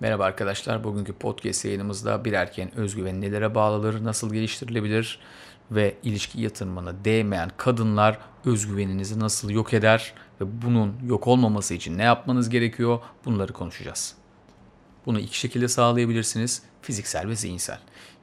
Merhaba arkadaşlar. Bugünkü podcast yayınımızda bir erkeğin özgüveni nelere bağlıdır, nasıl geliştirilebilir ve ilişki yatırımına değmeyen kadınlar özgüveninizi nasıl yok eder ve bunun yok olmaması için ne yapmanız gerekiyor bunları konuşacağız. Bunu iki şekilde sağlayabilirsiniz. Fiziksel ve zihinsel.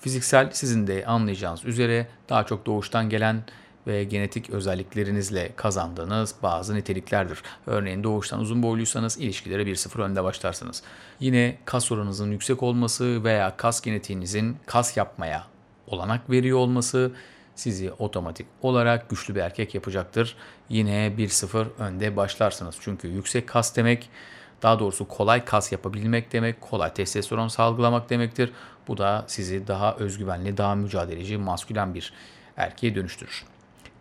Fiziksel sizin de anlayacağınız üzere daha çok doğuştan gelen ve genetik özelliklerinizle kazandığınız bazı niteliklerdir. Örneğin doğuştan uzun boyluysanız ilişkilere 1-0 önde başlarsınız. Yine kas oranınızın yüksek olması veya kas genetiğinizin kas yapmaya olanak veriyor olması sizi otomatik olarak güçlü bir erkek yapacaktır. Yine 1-0 önde başlarsınız. Çünkü yüksek kas demek daha doğrusu kolay kas yapabilmek demek, kolay testosteron salgılamak demektir. Bu da sizi daha özgüvenli, daha mücadeleci, maskülen bir erkeğe dönüştürür.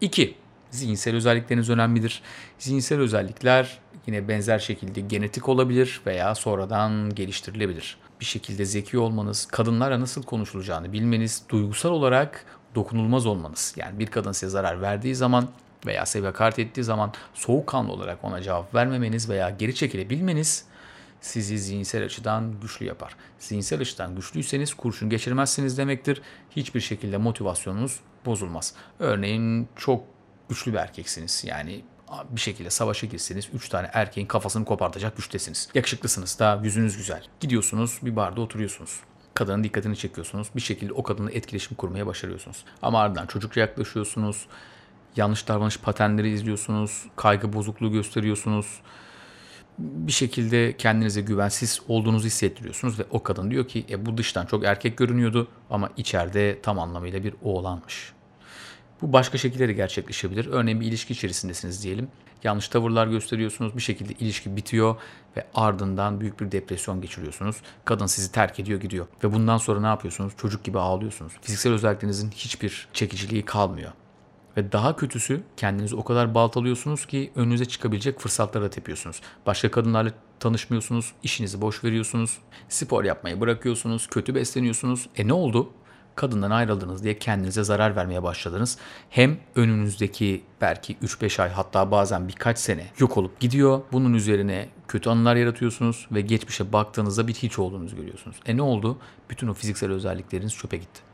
2. Zihinsel özellikleriniz önemlidir. Zihinsel özellikler yine benzer şekilde genetik olabilir veya sonradan geliştirilebilir. Bir şekilde zeki olmanız, kadınlara nasıl konuşulacağını bilmeniz, duygusal olarak dokunulmaz olmanız. Yani bir kadın size zarar verdiği zaman veya size ettiği zaman soğukkanlı olarak ona cevap vermemeniz veya geri çekilebilmeniz sizi zihinsel açıdan güçlü yapar. Zihinsel açıdan güçlüyseniz kurşun geçirmezsiniz demektir. Hiçbir şekilde motivasyonunuz bozulmaz. Örneğin çok güçlü bir erkeksiniz. Yani bir şekilde savaşa girseniz 3 tane erkeğin kafasını kopartacak güçtesiniz. Yakışıklısınız da yüzünüz güzel. Gidiyorsunuz bir barda oturuyorsunuz. Kadının dikkatini çekiyorsunuz. Bir şekilde o kadınla etkileşim kurmaya başarıyorsunuz. Ama ardından çocukça yaklaşıyorsunuz. Yanlış davranış paternleri izliyorsunuz. Kaygı bozukluğu gösteriyorsunuz bir şekilde kendinize güvensiz olduğunuzu hissettiriyorsunuz ve o kadın diyor ki e, bu dıştan çok erkek görünüyordu ama içeride tam anlamıyla bir oğlanmış. Bu başka şekilleri gerçekleşebilir. Örneğin bir ilişki içerisindesiniz diyelim. Yanlış tavırlar gösteriyorsunuz. Bir şekilde ilişki bitiyor ve ardından büyük bir depresyon geçiriyorsunuz. Kadın sizi terk ediyor gidiyor. Ve bundan sonra ne yapıyorsunuz? Çocuk gibi ağlıyorsunuz. Fiziksel özelliklerinizin hiçbir çekiciliği kalmıyor. Ve daha kötüsü kendinizi o kadar baltalıyorsunuz ki önünüze çıkabilecek fırsatlara tepiyorsunuz. Başka kadınlarla tanışmıyorsunuz, işinizi boş veriyorsunuz, spor yapmayı bırakıyorsunuz, kötü besleniyorsunuz. E ne oldu? Kadından ayrıldınız diye kendinize zarar vermeye başladınız. Hem önünüzdeki belki 3-5 ay hatta bazen birkaç sene yok olup gidiyor. Bunun üzerine kötü anılar yaratıyorsunuz ve geçmişe baktığınızda bir hiç olduğunuzu görüyorsunuz. E ne oldu? Bütün o fiziksel özellikleriniz çöpe gitti.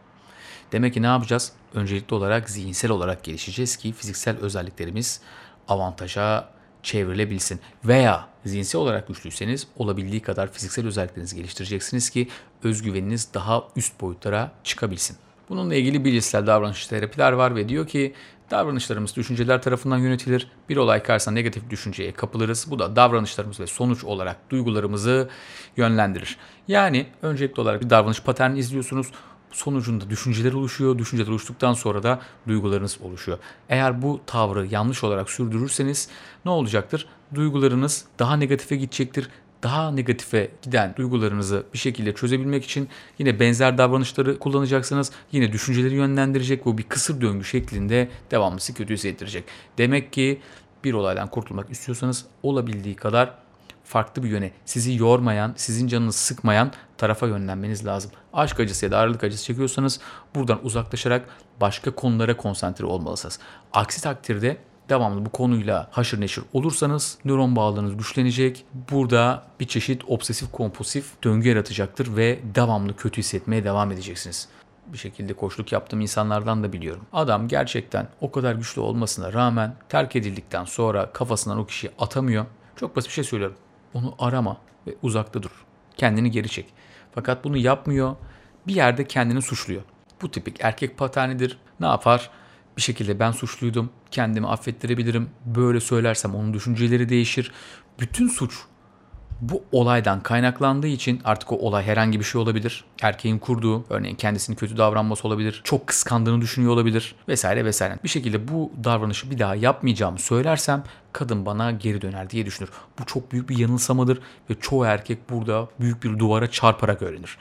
Demek ki ne yapacağız? Öncelikli olarak zihinsel olarak gelişeceğiz ki fiziksel özelliklerimiz avantaja çevrilebilsin. Veya zihinsel olarak güçlüyseniz olabildiği kadar fiziksel özelliklerinizi geliştireceksiniz ki özgüveniniz daha üst boyutlara çıkabilsin. Bununla ilgili bilişsel davranış terapiler var ve diyor ki davranışlarımız düşünceler tarafından yönetilir. Bir olay karşısında negatif düşünceye kapılırız. Bu da davranışlarımız ve sonuç olarak duygularımızı yönlendirir. Yani öncelikli olarak bir davranış paterni izliyorsunuz sonucunda düşünceler oluşuyor. Düşünceler oluştuktan sonra da duygularınız oluşuyor. Eğer bu tavrı yanlış olarak sürdürürseniz ne olacaktır? Duygularınız daha negatife gidecektir. Daha negatife giden duygularınızı bir şekilde çözebilmek için yine benzer davranışları kullanacaksınız. Yine düşünceleri yönlendirecek. Bu bir kısır döngü şeklinde devamlı sizi kötü hissettirecek. Demek ki bir olaydan kurtulmak istiyorsanız olabildiği kadar farklı bir yöne, sizi yormayan, sizin canınızı sıkmayan tarafa yönlenmeniz lazım. Aşk acısı ya da ayrılık acısı çekiyorsanız buradan uzaklaşarak başka konulara konsantre olmalısınız. Aksi takdirde devamlı bu konuyla haşır neşir olursanız nöron bağlarınız güçlenecek. Burada bir çeşit obsesif kompulsif döngü yaratacaktır ve devamlı kötü hissetmeye devam edeceksiniz bir şekilde koçluk yaptığım insanlardan da biliyorum. Adam gerçekten o kadar güçlü olmasına rağmen terk edildikten sonra kafasından o kişiyi atamıyor. Çok basit bir şey söylüyorum. Onu arama ve uzakta dur. Kendini geri çek. Fakat bunu yapmıyor. Bir yerde kendini suçluyor. Bu tipik erkek paternidir. Ne yapar? Bir şekilde ben suçluydum. Kendimi affettirebilirim. Böyle söylersem onun düşünceleri değişir. Bütün suç bu olaydan kaynaklandığı için artık o olay herhangi bir şey olabilir. Erkeğin kurduğu, örneğin kendisini kötü davranması olabilir. Çok kıskandığını düşünüyor olabilir vesaire vesaire. Bir şekilde bu davranışı bir daha yapmayacağımı söylersem kadın bana geri döner diye düşünür. Bu çok büyük bir yanılsamadır ve çoğu erkek burada büyük bir duvara çarparak öğrenir.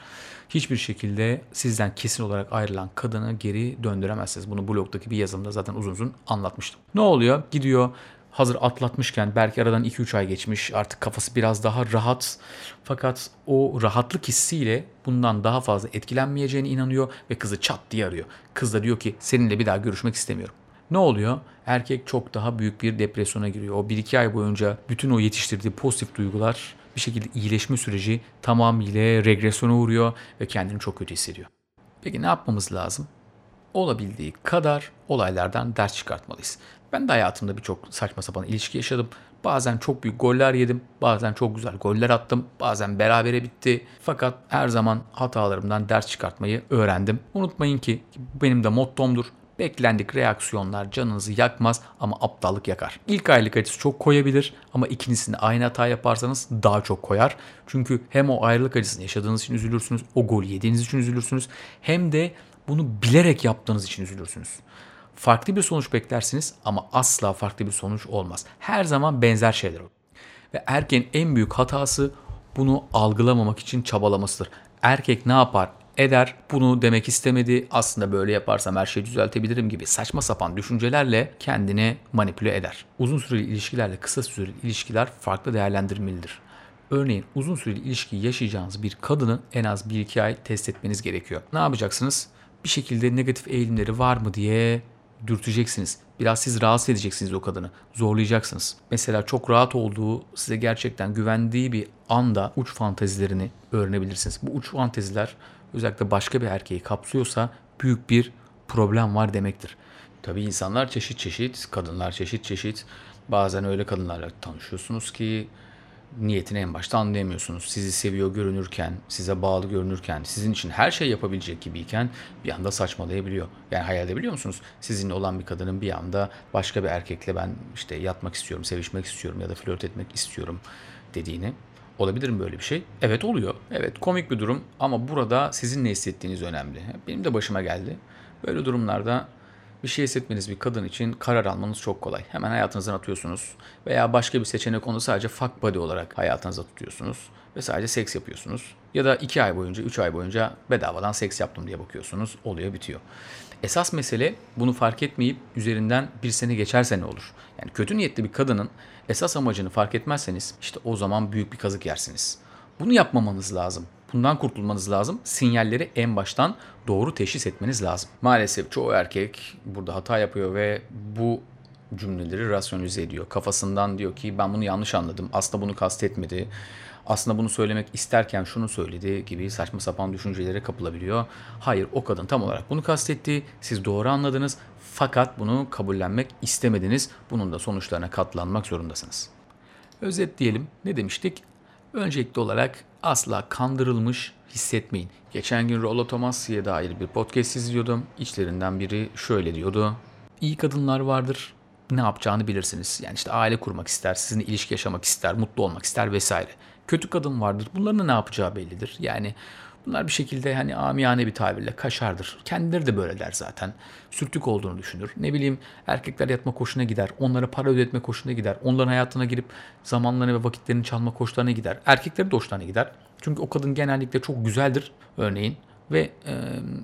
Hiçbir şekilde sizden kesin olarak ayrılan kadını geri döndüremezsiniz. Bunu blogdaki bir yazımda zaten uzun uzun anlatmıştım. Ne oluyor? Gidiyor hazır atlatmışken belki aradan 2-3 ay geçmiş artık kafası biraz daha rahat fakat o rahatlık hissiyle bundan daha fazla etkilenmeyeceğine inanıyor ve kızı çat diye arıyor. Kız da diyor ki seninle bir daha görüşmek istemiyorum. Ne oluyor? Erkek çok daha büyük bir depresyona giriyor. O 1-2 ay boyunca bütün o yetiştirdiği pozitif duygular bir şekilde iyileşme süreci tamamıyla regresyona uğruyor ve kendini çok kötü hissediyor. Peki ne yapmamız lazım? Olabildiği kadar olaylardan ders çıkartmalıyız. Ben de hayatımda birçok saçma sapan ilişki yaşadım. Bazen çok büyük goller yedim, bazen çok güzel goller attım, bazen berabere bitti. Fakat her zaman hatalarımdan ders çıkartmayı öğrendim. Unutmayın ki benim de mottomdur. Beklendik reaksiyonlar canınızı yakmaz ama aptallık yakar. İlk aylık acısı çok koyabilir ama ikincisinde aynı hata yaparsanız daha çok koyar. Çünkü hem o ayrılık acısını yaşadığınız için üzülürsünüz, o golü yediğiniz için üzülürsünüz hem de bunu bilerek yaptığınız için üzülürsünüz. Farklı bir sonuç beklersiniz ama asla farklı bir sonuç olmaz. Her zaman benzer şeyler olur. Ve erkeğin en büyük hatası bunu algılamamak için çabalamasıdır. Erkek ne yapar? eder. Bunu demek istemedi. Aslında böyle yaparsam her şeyi düzeltebilirim gibi saçma sapan düşüncelerle kendini manipüle eder. Uzun süreli ilişkilerle kısa süreli ilişkiler farklı değerlendirmelidir. Örneğin uzun süreli ilişki yaşayacağınız bir kadını en az 1-2 ay test etmeniz gerekiyor. Ne yapacaksınız? Bir şekilde negatif eğilimleri var mı diye dürteceksiniz. Biraz siz rahatsız edeceksiniz o kadını. Zorlayacaksınız. Mesela çok rahat olduğu, size gerçekten güvendiği bir anda uç fantezilerini öğrenebilirsiniz. Bu uç fanteziler özellikle başka bir erkeği kapsıyorsa büyük bir problem var demektir. Tabii insanlar çeşit çeşit, kadınlar çeşit çeşit. Bazen öyle kadınlarla tanışıyorsunuz ki niyetini en başta anlayamıyorsunuz. Sizi seviyor görünürken, size bağlı görünürken, sizin için her şey yapabilecek gibiyken bir anda saçmalayabiliyor. Yani hayal edebiliyor musunuz? Sizinle olan bir kadının bir anda başka bir erkekle ben işte yatmak istiyorum, sevişmek istiyorum ya da flört etmek istiyorum dediğini. Olabilir mi böyle bir şey? Evet oluyor. Evet komik bir durum ama burada sizin ne hissettiğiniz önemli. Benim de başıma geldi. Böyle durumlarda bir şey hissetmeniz bir kadın için karar almanız çok kolay. Hemen hayatınızdan atıyorsunuz veya başka bir seçenek onu sadece fuck body olarak hayatınıza tutuyorsunuz ve sadece seks yapıyorsunuz. Ya da 2 ay boyunca, 3 ay boyunca bedavadan seks yaptım diye bakıyorsunuz. Oluyor bitiyor. Esas mesele bunu fark etmeyip üzerinden bir sene geçerse ne olur? Yani kötü niyetli bir kadının esas amacını fark etmezseniz işte o zaman büyük bir kazık yersiniz. Bunu yapmamanız lazım. Bundan kurtulmanız lazım. Sinyalleri en baştan doğru teşhis etmeniz lazım. Maalesef çoğu erkek burada hata yapıyor ve bu cümleleri rasyonize ediyor. Kafasından diyor ki ben bunu yanlış anladım. Aslında bunu kastetmedi. Aslında bunu söylemek isterken şunu söyledi gibi saçma sapan düşüncelere kapılabiliyor. Hayır o kadın tam olarak bunu kastetti. Siz doğru anladınız. Fakat bunu kabullenmek istemediniz. Bunun da sonuçlarına katlanmak zorundasınız. Özet diyelim. Ne demiştik? Öncelikli olarak asla kandırılmış hissetmeyin. Geçen gün Rollo Tomasi'ye dair bir podcast izliyordum. İçlerinden biri şöyle diyordu. İyi kadınlar vardır. Ne yapacağını bilirsiniz. Yani işte aile kurmak ister, sizinle ilişki yaşamak ister, mutlu olmak ister vesaire. Kötü kadın vardır. Bunların ne yapacağı bellidir. Yani Bunlar bir şekilde hani amiyane bir tabirle kaşardır. Kendileri de böyle der zaten. Sürtük olduğunu düşünür. Ne bileyim erkekler yatma koşuna gider. Onlara para ödetme koşuna gider. Onların hayatına girip zamanlarını ve vakitlerini çalma koşularına gider. Erkekleri de hoşlarına gider. Çünkü o kadın genellikle çok güzeldir örneğin. Ve e,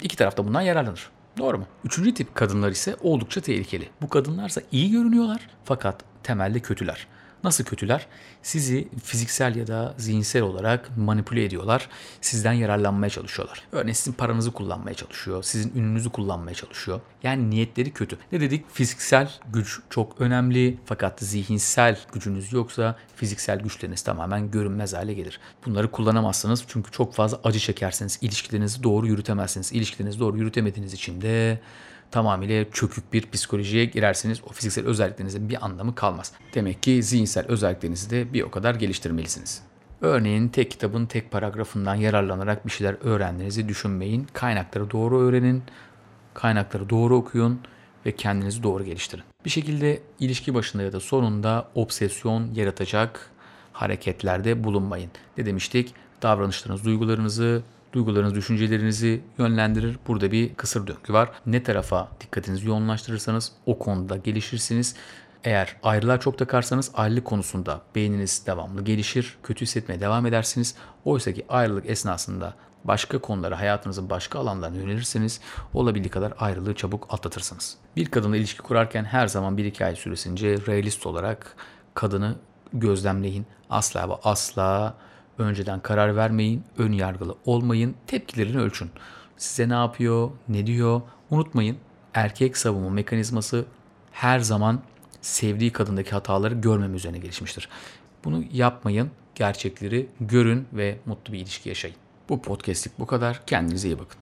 iki tarafta bundan yararlanır. Doğru mu? Üçüncü tip kadınlar ise oldukça tehlikeli. Bu kadınlarsa iyi görünüyorlar fakat temelde kötüler. Nasıl kötüler? Sizi fiziksel ya da zihinsel olarak manipüle ediyorlar. Sizden yararlanmaya çalışıyorlar. Örneğin sizin paranızı kullanmaya çalışıyor. Sizin ününüzü kullanmaya çalışıyor. Yani niyetleri kötü. Ne dedik? Fiziksel güç çok önemli. Fakat zihinsel gücünüz yoksa fiziksel güçleriniz tamamen görünmez hale gelir. Bunları kullanamazsınız çünkü çok fazla acı çekerseniz ilişkilerinizi doğru yürütemezsiniz. İlişkilerinizi doğru yürütemediğiniz için de tamamıyla çökük bir psikolojiye girerseniz o fiziksel özelliklerinizin bir anlamı kalmaz. Demek ki zihinsel özelliklerinizi de bir o kadar geliştirmelisiniz. Örneğin tek kitabın tek paragrafından yararlanarak bir şeyler öğrendiğinizi düşünmeyin. Kaynakları doğru öğrenin, kaynakları doğru okuyun ve kendinizi doğru geliştirin. Bir şekilde ilişki başında ya da sonunda obsesyon yaratacak hareketlerde bulunmayın. Ne demiştik? Davranışlarınız, duygularınızı duygularınız, düşüncelerinizi yönlendirir. Burada bir kısır döngü var. Ne tarafa dikkatinizi yoğunlaştırırsanız o konuda gelişirsiniz. Eğer ayrılığa çok takarsanız ayrılık konusunda beyniniz devamlı gelişir, kötü hissetmeye devam edersiniz. Oysa ki ayrılık esnasında başka konulara, hayatınızın başka alanlarına yönelirseniz olabildiği kadar ayrılığı çabuk atlatırsınız. Bir kadınla ilişki kurarken her zaman 1-2 ay süresince realist olarak kadını gözlemleyin. Asla ve asla Önceden karar vermeyin, ön yargılı olmayın, tepkilerini ölçün. Size ne yapıyor, ne diyor unutmayın. Erkek savunma mekanizması her zaman sevdiği kadındaki hataları görmeme üzerine gelişmiştir. Bunu yapmayın. gerçekleri görün ve mutlu bir ilişki yaşayın. Bu podcast'lik bu kadar. Kendinize iyi bakın.